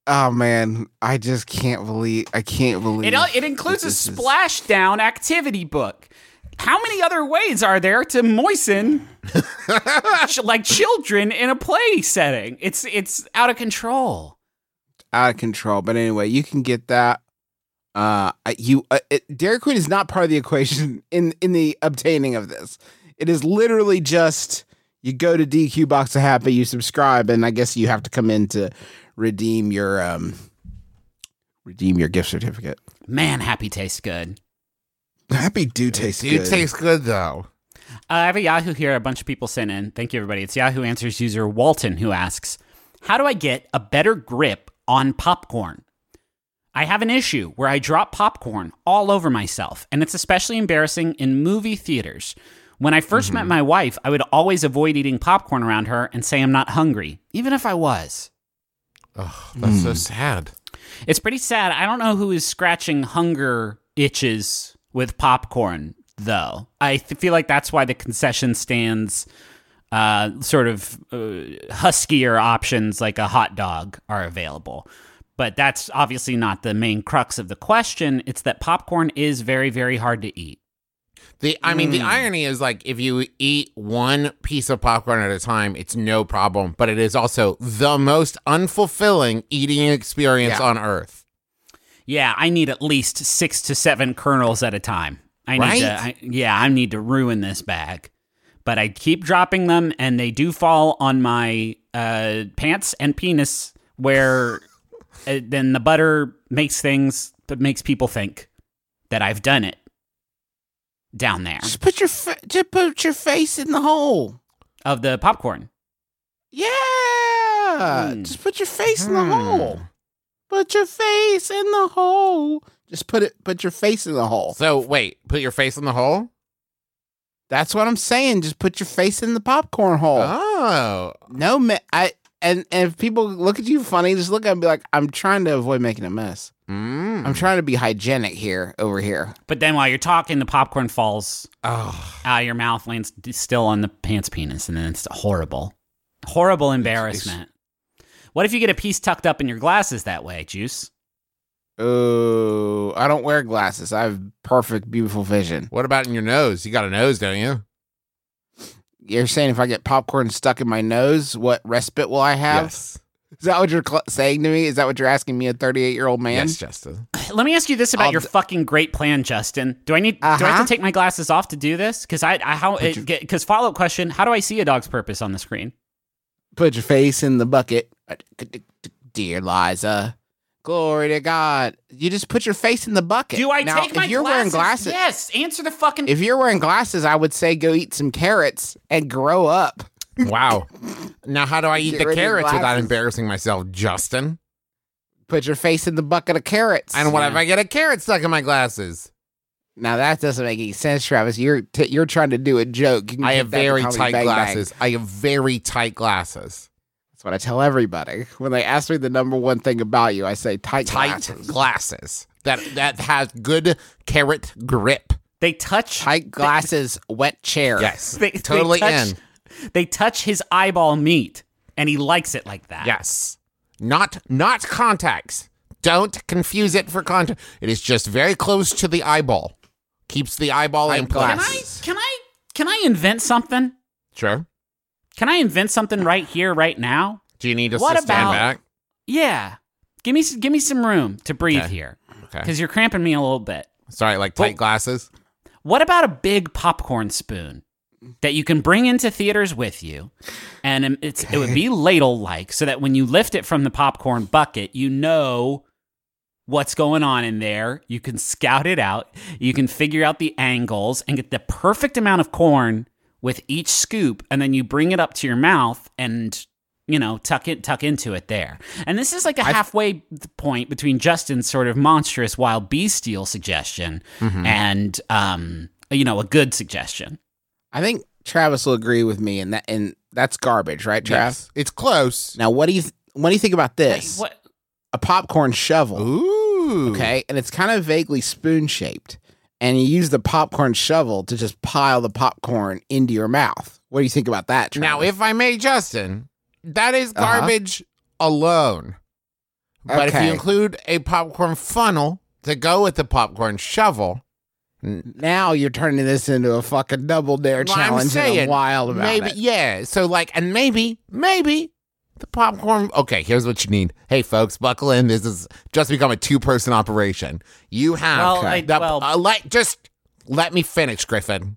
Oh man, I just can't believe I can't believe It, it includes a this is- splashdown activity book. How many other ways are there to moisten ch- like children in a play setting? It's it's out of control. out of control. But anyway, you can get that Uh, you uh, it, Dairy Queen is not part of the equation in in the obtaining of this. It is literally just you go to DQ Box of Happy, you subscribe, and I guess you have to come in to redeem your um redeem your gift certificate. Man, happy tastes good. Happy do taste Dude good. tastes good though. Uh, I have a Yahoo here. A bunch of people sent in. Thank you, everybody. It's Yahoo Answers user Walton who asks, "How do I get a better grip on popcorn?" I have an issue where I drop popcorn all over myself, and it's especially embarrassing in movie theaters. When I 1st met my wife, I would always avoid eating popcorn around her and say I'm not hungry, even if I was. That's so sad. It's pretty sad. I don't know who is scratching hunger itches with popcorn, though. I th- feel like that's why the concession stands, uh, sort of uh, huskier options like a hot dog are available. But that's obviously not the main crux of the question. It's that popcorn is very, very hard to eat. The I mean, the irony is like if you eat one piece of popcorn at a time, it's no problem. But it is also the most unfulfilling eating experience Yeah. on earth. Yeah, I need at least six to seven kernels at a time. I need Right? to, I, yeah, I need to ruin this bag. But I keep dropping them, and they do fall on my uh, pants and penis, where uh, then the butter makes things that makes people think that I've done it down there Just put your fa- just put your face in the hole. of the popcorn. Yeah. Hmm. Just put your face in the Hmm. hole. Put your face in the hole. Just put it put your face in the hole. So wait, put your face in the hole. That's what I'm saying. Just put your face in the popcorn hole. Oh, No ma- I and, and if people look at you funny, just look at them and be like, I'm trying to avoid making a mess. mm. I'm trying to be hygienic here over here. But then while you're talking, the popcorn falls oh. out of your mouth, lands still on the pants penis, and then it's horrible, horrible embarrassment. What if you get a piece tucked up in your glasses that way, Juice? Oh, I don't wear glasses. I have perfect, beautiful vision. What about in your nose? You got a nose, don't you? You're saying if I get popcorn stuck in my nose, what respite will I have? Yes. Is that what you're cl- saying to me? Is that what you're asking me, a 38 year old man? Yes, Justin. Let me ask you this about I'll your d- fucking great plan, Justin. Do I need do I have Uh-huh. to take my glasses off to do this? Because I, I how Put your- because follow up question: How do I see a dog's purpose on the screen? Put your face in the bucket. Dear Liza. Glory to God. You just put your face in the bucket. Do I now, take if my you're glasses? wearing glasses? Yes. Answer the fucking. If you're wearing glasses, I would say go eat some carrots and grow up. Wow. now, how do I eat Get the rid of carrots without embarrassing myself, Justin? Put your face in the bucket of carrots. And what if I get a carrot stuck in my glasses? Now that doesn't make any sense, Travis. You're t- you're trying to do a joke. I have very tight Bang Bang. glasses. I have very tight glasses. That's what I tell everybody when they ask me the number one thing about you. I say tight, Tight glasses. glasses. That that has good carrot grip. they touch. tight glasses, wet chair. Yes. They, they totally touch- in. They touch his eyeball meat, and he likes it like that. Yes. Not not contacts. Don't confuse it for contact. It is just very close to the eyeball. Keeps the eyeball in place. Can I? Can I? Can I invent something? Sure. Can I invent something right here, right now? Do you need us What to stand about- back? Yeah. Give me give me some room to breathe Okay. here Okay. because you're cramping me a little bit. Sorry, like tight Well- glasses. What about a big popcorn spoon that you can bring into theaters with you, and um, it's it would be ladle like, so that when you lift it from the popcorn bucket, you know what's going on in there. You can scout it out. You can figure out the angles and get the perfect amount of corn with each scoop, and then you bring it up to your mouth and you know tuck it tuck into it there. And this is like a halfway point between Justin's sort of monstrous wild bestial suggestion and um you know a good suggestion. I think Travis will agree with me, and that and that's garbage, right, travis Yes. It's close. Now, what do you th- what do you think about this? What? A popcorn shovel. Ooh. Okay, and it's kind of vaguely spoon shaped, and you use the popcorn shovel to just pile the popcorn into your mouth. What do you think about that? Travis? Now, if I may, Justin, that is Uh-huh. garbage alone. But if you include a popcorn funnel to go with the popcorn shovel, now you're turning this into a fucking double dare Well, I'm challenge, and saying, I'm wild about maybe it. yeah. So like, and maybe, maybe The popcorn. Okay, here's what you need. Hey, folks, buckle in. This is just become a two-person operation. You have Well, I- the, well- uh, let just let me finish, Griffin.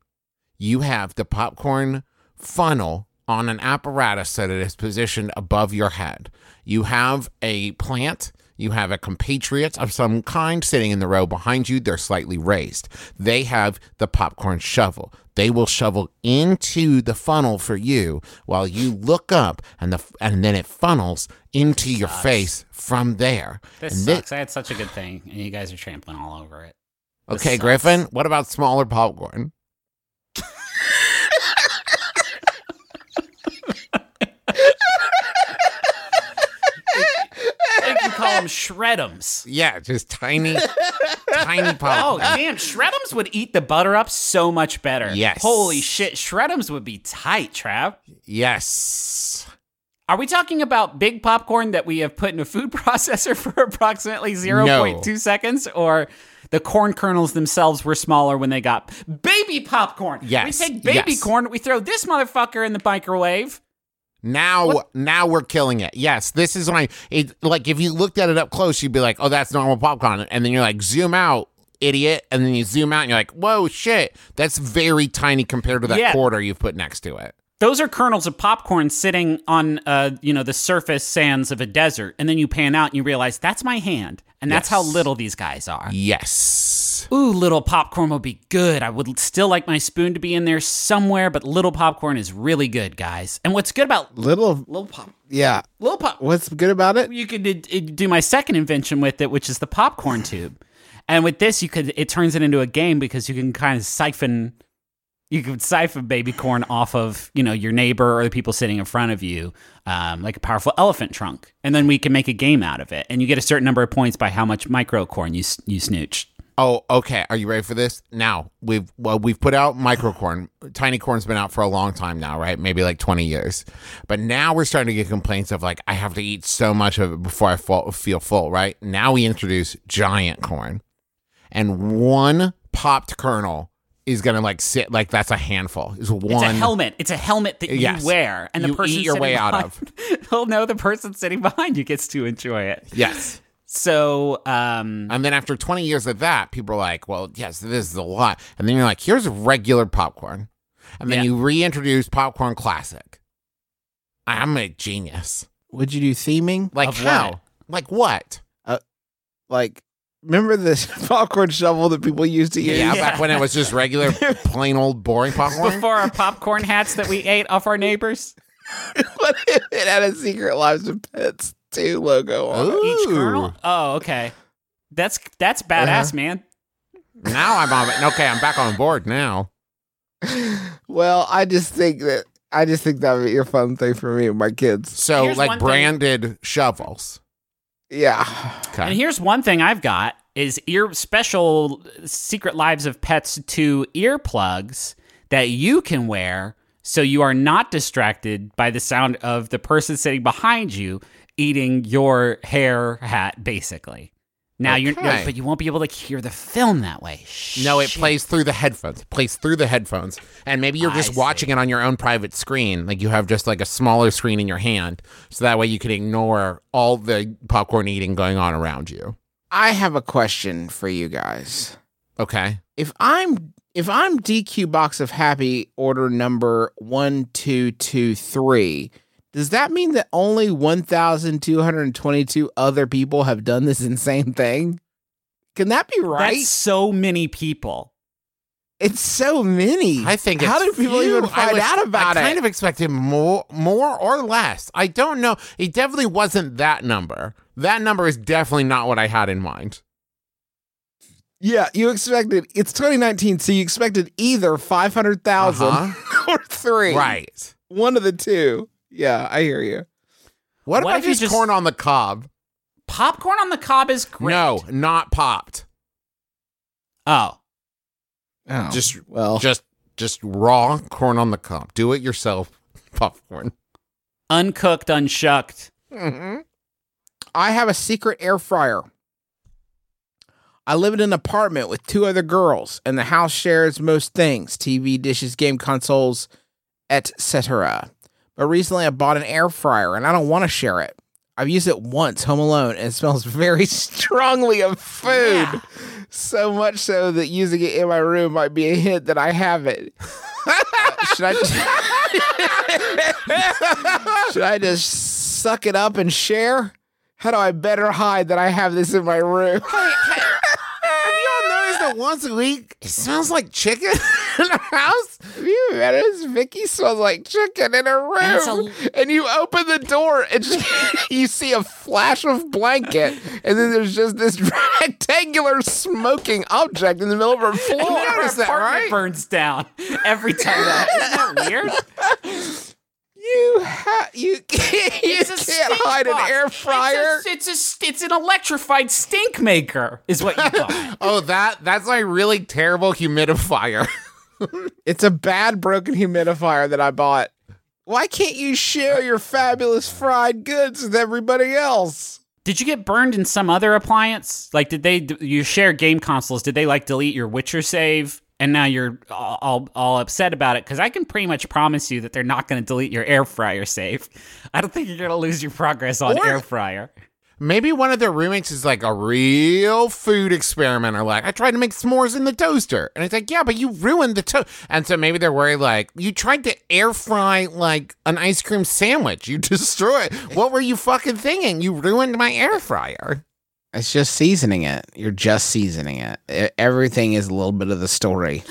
You have the popcorn funnel on an apparatus so that it is positioned above your head. You have a plant. You have a compatriot of some kind sitting in the row behind you. They're slightly raised. They have the popcorn shovel. They will shovel into the funnel for you while you look up, and the and then it funnels into your face from there. This And thi- sucks. I had such a good thing, and you guys are trampling all over it. This okay, sucks. Griffin. What about smaller popcorn? Call them shredums. Yeah, just tiny, tiny pop. Oh, popcorn. damn. Shredums would eat the butter up so much better. Yes. Holy shit. Shredums would be tight, Trav. Yes. Are we talking about big popcorn that we have put in a food processor for approximately 0.2 seconds? Or the corn kernels themselves were smaller when they got baby popcorn? Yes, We take baby yes. corn, we throw this motherfucker in the microwave. Now, now we're killing it. Yes, this is I it, like. If you looked at it up close, you'd be like, "Oh, that's normal popcorn," and then you're like, "Zoom out, idiot!" And then you zoom out, and you're like, "Whoa, shit, that's very tiny compared to that Yeah. quarter you've put next to it." Those are kernels of popcorn sitting on, uh, you know, the surface sands of a desert, and then you pan out and you realize that's my hand, and that's how little these guys are. Yes. Ooh, little popcorn would be good. I would still like my spoon to be in there somewhere, but little popcorn is really good, guys. And what's good about Little, little pop, yeah. little pop, What's good about it? you could do my second invention with it, which is the popcorn tube. And with this, you could it turns it into a game because you can kind of siphon, you could siphon baby corn off of you know your neighbor or the people sitting in front of you, um, like a powerful elephant trunk, and then we can make a game out of it. And you get a certain number of points by how much micro corn you you snooch. Oh, okay. Are you ready for this? Now we've well, we've put out micro corn Tiny corn's been out for a long time now, right? Maybe like twenty years. But now we're starting to get complaints of like I have to eat so much of it before I fall, feel full, right? Now we introduce giant corn, and one popped kernel is gonna like sit like that's a handful. Is one It's a helmet. It's a helmet that Yes. you wear, and the You person eat your sitting way out behind- He'll know the person sitting behind you gets to enjoy it. Yes. So, um, And then after 20 years of that, people are like, well, yes, this is a lot. And then you're like, here's regular popcorn. And then Yeah. you reintroduce popcorn classic. I'm a genius. Would you do theming? Like Of how? what? Like what? Like, remember this popcorn shovel that people used to use? Yeah, back when it was just regular, plain old boring popcorn. before our popcorn hats that we ate off our neighbors, But it had a Secret Lives of Pets 2 logo on it. each kernel. Oh, okay. That's that's badass, uh-huh. man. Now I'm on. Okay, I'm back on board now. Well, I just think that I just think that would be a fun thing for me and my kids. So Here's like one thing- branded shovels. Yeah. Okay. And here's one thing I've got is ear special Secret Lives of Pets 2 earplugs that you can wear so you are not distracted by the sound of the person sitting behind you eating your hair hat basically. Now you're Okay. but you won't be able to hear the film that way. No, it plays through the headphones. It plays through the headphones. And maybe you're I just see. watching it on your own private screen. Like you have just like a smaller screen in your hand. So that way you can ignore all the popcorn eating going on around you. I have a question for you guys. Okay. If I'm if I'm DQ box of happy order number 1223, does that mean that only 1222 other people have done this insane thing? Can that be right? That's so many people. it's so many. I think How it's did people few. even I find was- out about I it? I kind of expected more more or less. I don't know. It definitely wasn't that number. That number is definitely not what I had in mind. Yeah, you expected it's 2019, so you expected either 500,000 Uh-huh. or three. Right. One of the two. Yeah, I hear you. What, What about if just, just- corn on the cob? Popcorn on the cob is great. No, not popped. Oh. Oh, Just well, just just raw corn on the cob. Do it yourself popcorn. Uncooked, unshucked. Mm-hmm. I have a secret air fryer. I live in an apartment with two other girls, and the house shares most things TV, dishes, game consoles, etc. But recently I bought an air fryer and I don't want to share it. I've used it once home alone and it smells very strongly of food. So much so that using it in my room might be a hint that I have it. Uh, should I just Should I just suck it up and share? How do I better hide that I have this in my room? Have you all noticed that once a week it smells like chicken in our house? Have you noticed Vicky smells like chicken in her room? and you open the door and you see a flash of blanket, and then there's just this rectangular smoking object in the middle of her floor. Our noticed that, right? burns down every time. That isn't that weird? You ha- you can't, you can't hide an air fryer. It's a, it's a it's an electrified stink maker, is what you call it. Oh, that that's my really terrible humidifier. It's a bad broken humidifier that I bought. Why can't you share your fabulous fried goods with everybody else? Did you get burned in some other appliance? Like, did they you share game consoles? Did they like delete your Witcher save? And now you're all all, upset about it because I can pretty much promise you that they're not going to delete your air fryer save. I don't think you're going to lose your progress on Or- air fryer. Maybe one of their roommates is like a real food experimenter. Like, I tried to make s'mores in the toaster. And it's like, yeah, but you ruined the toast. And so maybe they're worried, like, you tried to air fry like an ice cream sandwich. You destroyed. What were you fucking thinking? You ruined my air fryer. It's just seasoning it. You're just seasoning it. Everything is a little bit of the story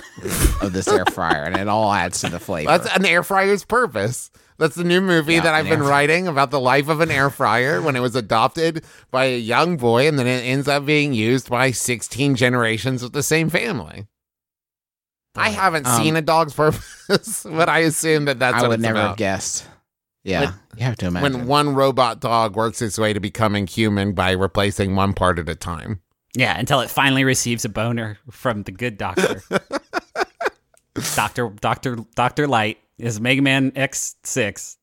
of this air fryer, and it all adds to the flavor. That's an air fryer's purpose. That's the new movie Yeah, that I've been writing about the life of an air fryer when it was adopted by a young boy and then it ends up being used by 16 generations of the same family. I haven't Um, seen a dog's purpose, but I assume that that's I what would it's never have about. guessed. Yeah, you have to imagine. When one robot dog works its way to becoming human by replacing one part at a time. Yeah, until it finally receives a boner from the good doctor. Doctor Doctor Doctor Light is Mega Man X6.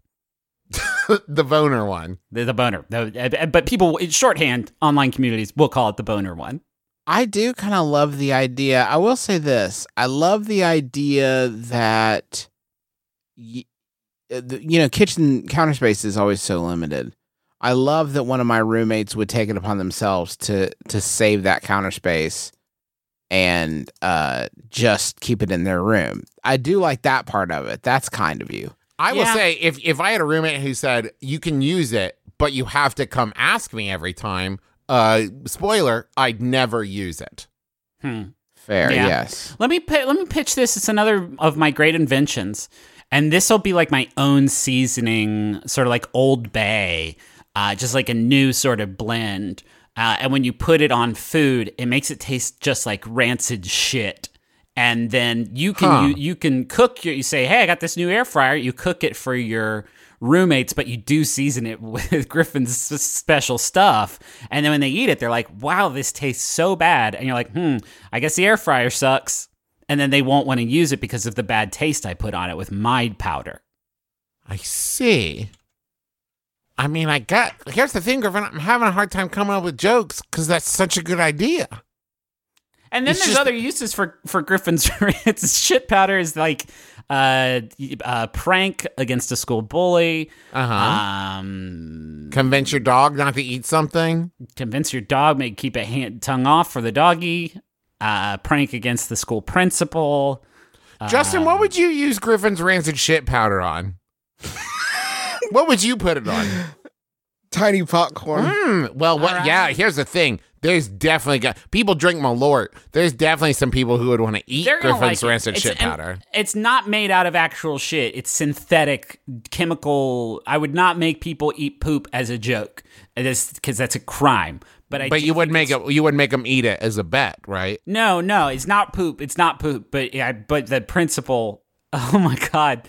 the boner one. The, the boner. The- but people, in shorthand, online communities will call it the boner one. I do kind of love the idea. I will say this: I love the idea that, y- uh, the, you know, kitchen counter space is always so limited. I love that one of my roommates would take it upon themselves to to save that counter space and uh, just keep it in their room. I do like that part of it. That's kind of you. I will say if if I had a roommate who said you can use it, but you have to come ask me every time. Uh, spoiler: I'd never use it. Hmm. Fair, Yeah. yes. Let me pi- let me pitch this. It's another of my great inventions, and this will be like my own seasoning, sort of like Old Bay, uh, just like a new sort of blend. Uh, and when you put it on food, it makes it taste just like rancid shit. And then you can Huh. you, you can cook your you say, hey, I got this new air fryer. You cook it for your roommates, but you do season it with Griffin's special stuff. And then when they eat it, they're like, wow, this tastes so bad. And you're like, hmm, I guess the air fryer sucks. And then they won't want to use it because of the bad taste I put on it with my powder. I see. I mean, I got. Here's the thing, Griffin. I'm having a hard time coming up with jokes because that's such a good idea. And then It's there's just- other uses for for Griffin's. it's shit powder is like uh, a prank against a school bully. Uh huh. Um, Convince your dog not to eat something. convince your dog, make keep a hand tongue off for the doggy. Uh, prank against the school principal. Justin, what would you use Griffin's rancid shit powder on? what would you put it on? Tiny popcorn. Hmm. Well, what? right. Yeah. Here's the thing. There's definitely got people drink Malort. There's definitely some people who would want to eat Griffin's like it. rancid It's- shit and powder. It's not made out of actual shit. It's synthetic chemical. I would not make people eat poop as a joke, It is because that's a crime. But I But you would think make it's- it. You wouldn't make them eat it as a bet, right? No, no, it's not poop. It's not poop. But yeah, but the principal. Oh my god,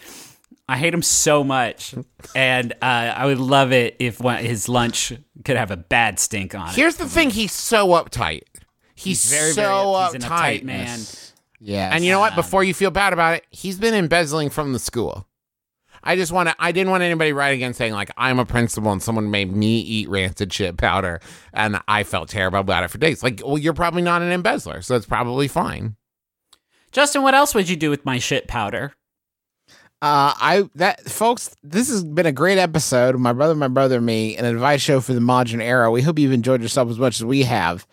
I hate him so much, and uh, I would love it if one, his lunch could have a bad stink on it. Here's the thing. He's so uptight. He's, very, so very, he's an uptight, uptight man. Yeah, And you know what? Before you feel bad about it, he's been embezzling from the school. I just want to. I didn't want anybody write again saying like I'm a principal and someone made me eat rancid shit powder, and I felt terrible about it for days. Like, well, you're probably not an embezzler, so it's probably fine. Justin, what else would you do with my shit powder? Uh, I that folks, this has been a great episode. My brother, my brother, me, an advice show for the modern era. We hope you've enjoyed yourself as much as we have.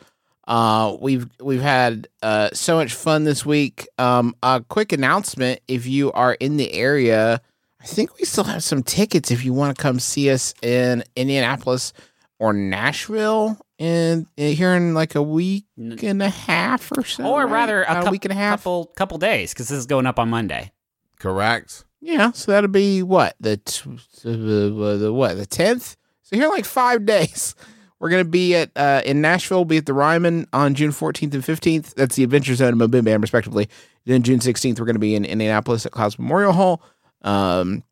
Uh, we've we've had uh, so much fun this week. Um, a quick announcement: if you are in the area, I think we still have some tickets. If you want to come see us in Indianapolis or Nashville, in, in here in like a week and a half or so, or right? rather, a, About cou- week and a half. couple couple days because this is going up on Monday. Correct. Yeah, so that'll be what the t- the, the what the tenth. So here, in like five days, we're gonna be at uh, in Nashville. We'll be at the Ryman on June fourteenth and fifteenth. That's the Adventure Zone and Mobile Band, respectively. Then June sixteenth, we're gonna be in Indianapolis at Clowes Memorial Hall. Um,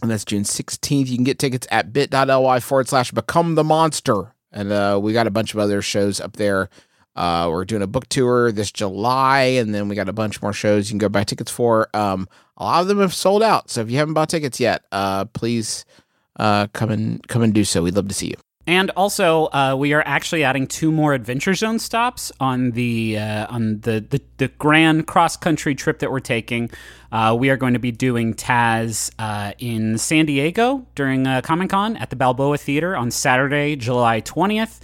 and that's June sixteenth. You can get tickets at bit.ly forward slash become the monster. And uh, we got a bunch of other shows up there. Uh, we're doing a book tour this July, and then we got a bunch more shows you can go buy tickets for. Um, a lot of them have sold out, so if you haven't bought tickets yet, uh, please uh, come and come and do so. We'd love to see you. And also, uh, we are actually adding two more Adventure Zone stops on the uh, on the, the the grand cross country trip that we're taking. Uh, we are going to be doing Taz uh, in San Diego during uh, Comic Con at the Balboa Theater on Saturday, July twentieth.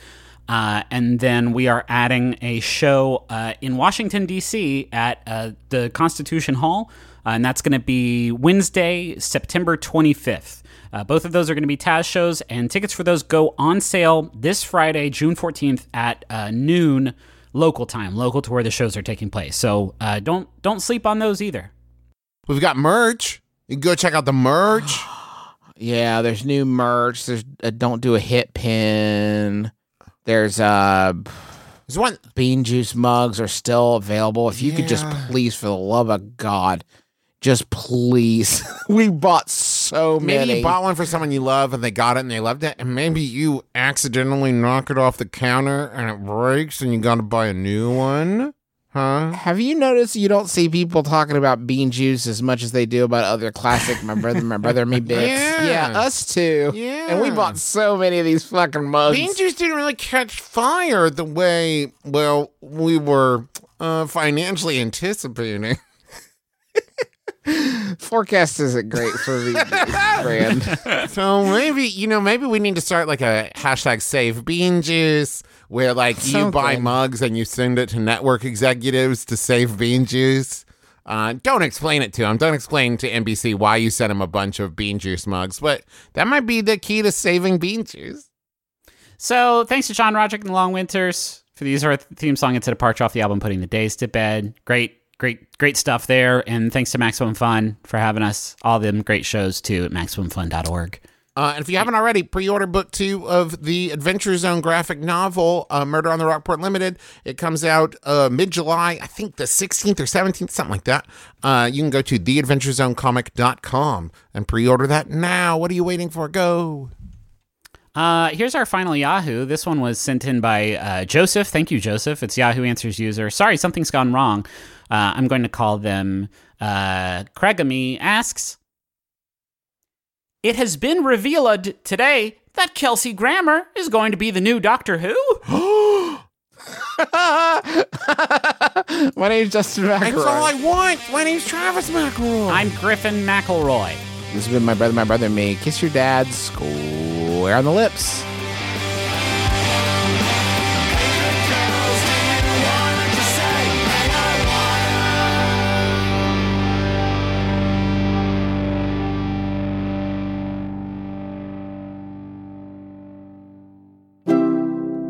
Uh, and then we are adding a show in Washington, D.C. at the Constitution Hall, and that's going to be Wednesday, September 25th. Uh, both of those are going to be Taz shows, and tickets for those go on sale this Friday, June 14th at uh, noon local time, local to where the shows are taking place. So uh, don't don't sleep on those either. We've got merch. You can go check out the merch. Yeah, there's new merch. There's a don't do a hit pin. There's uh There's one. bean juice mugs are still available. If you could just please, for the love of God, just please. we bought so So maybe many. you bought one for someone you love and they got it and they loved it, and maybe you accidentally knock it off the counter and it breaks and you got to buy a new one. Huh? Have you noticed you don't see people talking about bean juice as much as they do about other classic my brother, my brother, me bits? Yeah. us too. Yeah. And we bought so many of these fucking mugs. Bean juice didn't really catch fire the way, well, we were uh, financially anticipating. Forecast isn't great for the brand. So maybe, you know, maybe we need to start like a hashtag save bean juice where like you buy mugs and you send it to network executives to save bean juice. Uh, don't explain it to them. Don't explain to NBC why you sent them a bunch of bean juice mugs, but that might be the key to saving bean juice. So thanks to John Roderick and the Long Winters for the use of our theme song "It's a Departure" off the album "Putting the Days to Bed." Great, great, great stuff there. And thanks to Maximum Fun for having us. All them great shows too at maximumfun.org. Uh, and if you haven't already, pre-order book two of the Adventure Zone graphic novel, uh, Murder on the Rockport Limited. It comes out uh, mid-July, I think the 16th or 17th, something like that. Uh, you can go to theadventurezonecomic.com and pre-order that now. What are you waiting for? Go. Uh, here's our final Yahoo. This one was sent in by uh, Joseph. Thank you, Joseph. It's Yahoo Answers user. Sorry, something's gone wrong. Uh, I'm going to call them uh, Craigamy asks. It has been revealed today that Kelsey Grammer is going to be the new Doctor Who. My name's Justin McElroy. That's all I McElroy. want. My name's Travis McElroy. I'm Griffin McElroy. This has been my brother, my brother, and me. Kiss your dad square on the lips.